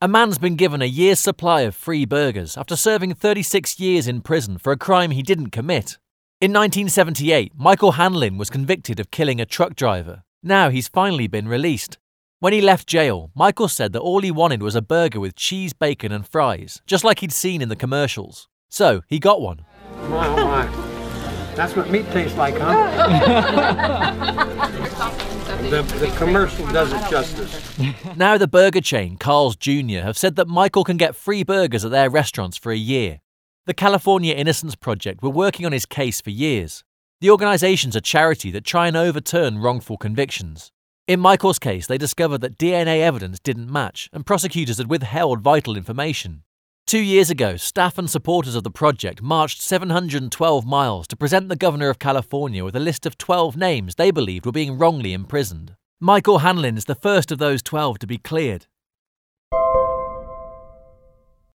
A man's been given a year's supply of free burgers after serving 36 years in prison for a crime he didn't commit. In 1978, Michael Hanline was convicted of killing a truck driver. Now he's finally been released. When he left jail, Michael said that all he wanted was a burger with cheese, bacon, and fries, just like he'd seen in the commercials. So he got one. Oh, My, my. That's what meat tastes like, huh? the, the commercial does it justice. Now, the burger chain, Carl's Jr., have said that Michael can get free burgers at their restaurants for a year. The California Innocence Project were working on his case for years. The organisation's a charity that try and overturn wrongful convictions. In Michael's case, they discovered that DNA evidence didn't match, and prosecutors had withheld vital information. Two years ago, staff and supporters of the project marched 712 miles to present the Governor of California with a list of 12 names they believed were being wrongly imprisoned. Michael Hanline is the first of those 12 to be cleared,